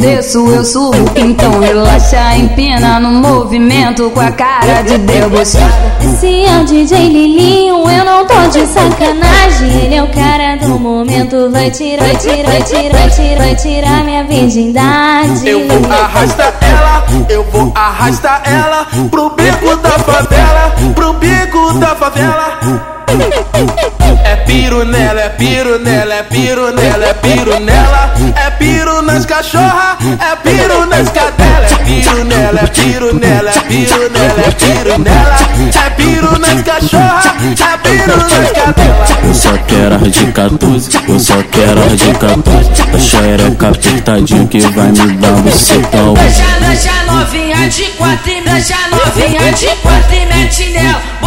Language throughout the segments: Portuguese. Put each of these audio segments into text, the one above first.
desço, eu subo. Então relaxa, empina no movimento com a cara de debochada. Esse é o DJ Lilinho, eu não tô de sacanagem. Ele é o cara do momento, vai tirar, vai tirar, vai tirar, vai tirar, vai tirar minha virgindade. Eu vou arrastar ela, eu vou arrastar ela pro bico da favela, pro bico da favela. É piro nela, é piro nela, é piro nela, é piro nela. É piro nas cachorra, é piro nas cadelas. É piro nela, é piro nela, é piro nela, é piro nela. É piro nas cachorra, é piro nas cadelas. Eu só quero as de 14, eu só quero as de 14. A xereca apertadinho que vai me dar um bucetão. Deixa, deixa novinha de quatro, deixa novinha de quatro e mete nela.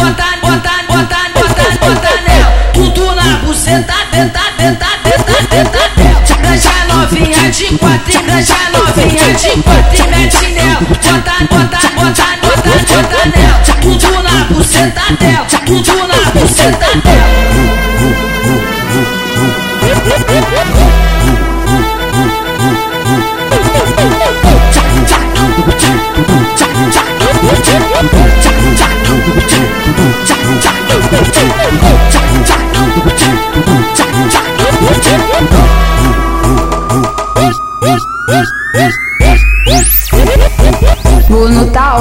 Deixa novinha de quatro e mete nela. Bota, bota, bota, bota, bota nela. Tudo na buceta dela, tudo na buceta dela.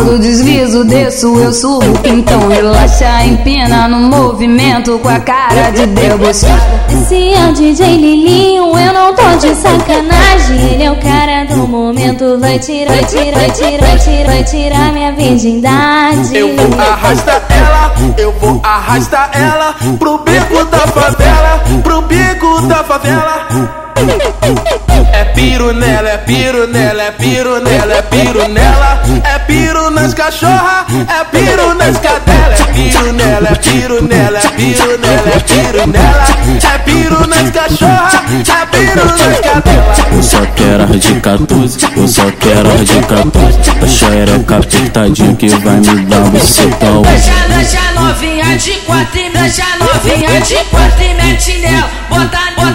Do deslizo, desço, eu subo. Então relaxa, empina no movimento com a cara de debochada. Esse é o DJ Lilinho, eu não tô de sacanagem. Ele é o cara do momento, vai tirar, vai tirar, vai tirar, vai tirar, vai tirar minha virgindade. Eu vou arrastar ela, eu vou arrastar ela pro bico da favela, pro bico da favela. É piro nela, é piro nela, é piro nela, é piro nela. É piro nas cachorra, é piro nas cadelas. É piro nela, é piro nela, é piro nela, é piro nela. É piro nas cachorra, é piro nas cadelas. Eu só quero as de 14, eu só quero as de 14. A xereca apertadinho que vai me dar um bucetão. Deixa, deixa novinha de quatro, deixa novinha de quatro e mete nela. Bota, bota,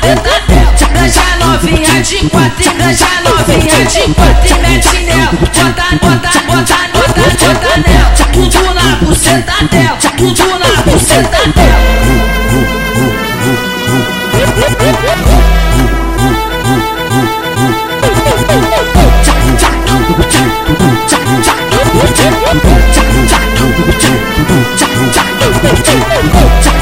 Deixa novinha de quatro, deixa novinha de quatro mete nela. Bota, bota, bota, bota, bota nela. Tudo na buceta dela, tudo na buceta dela. Tchau,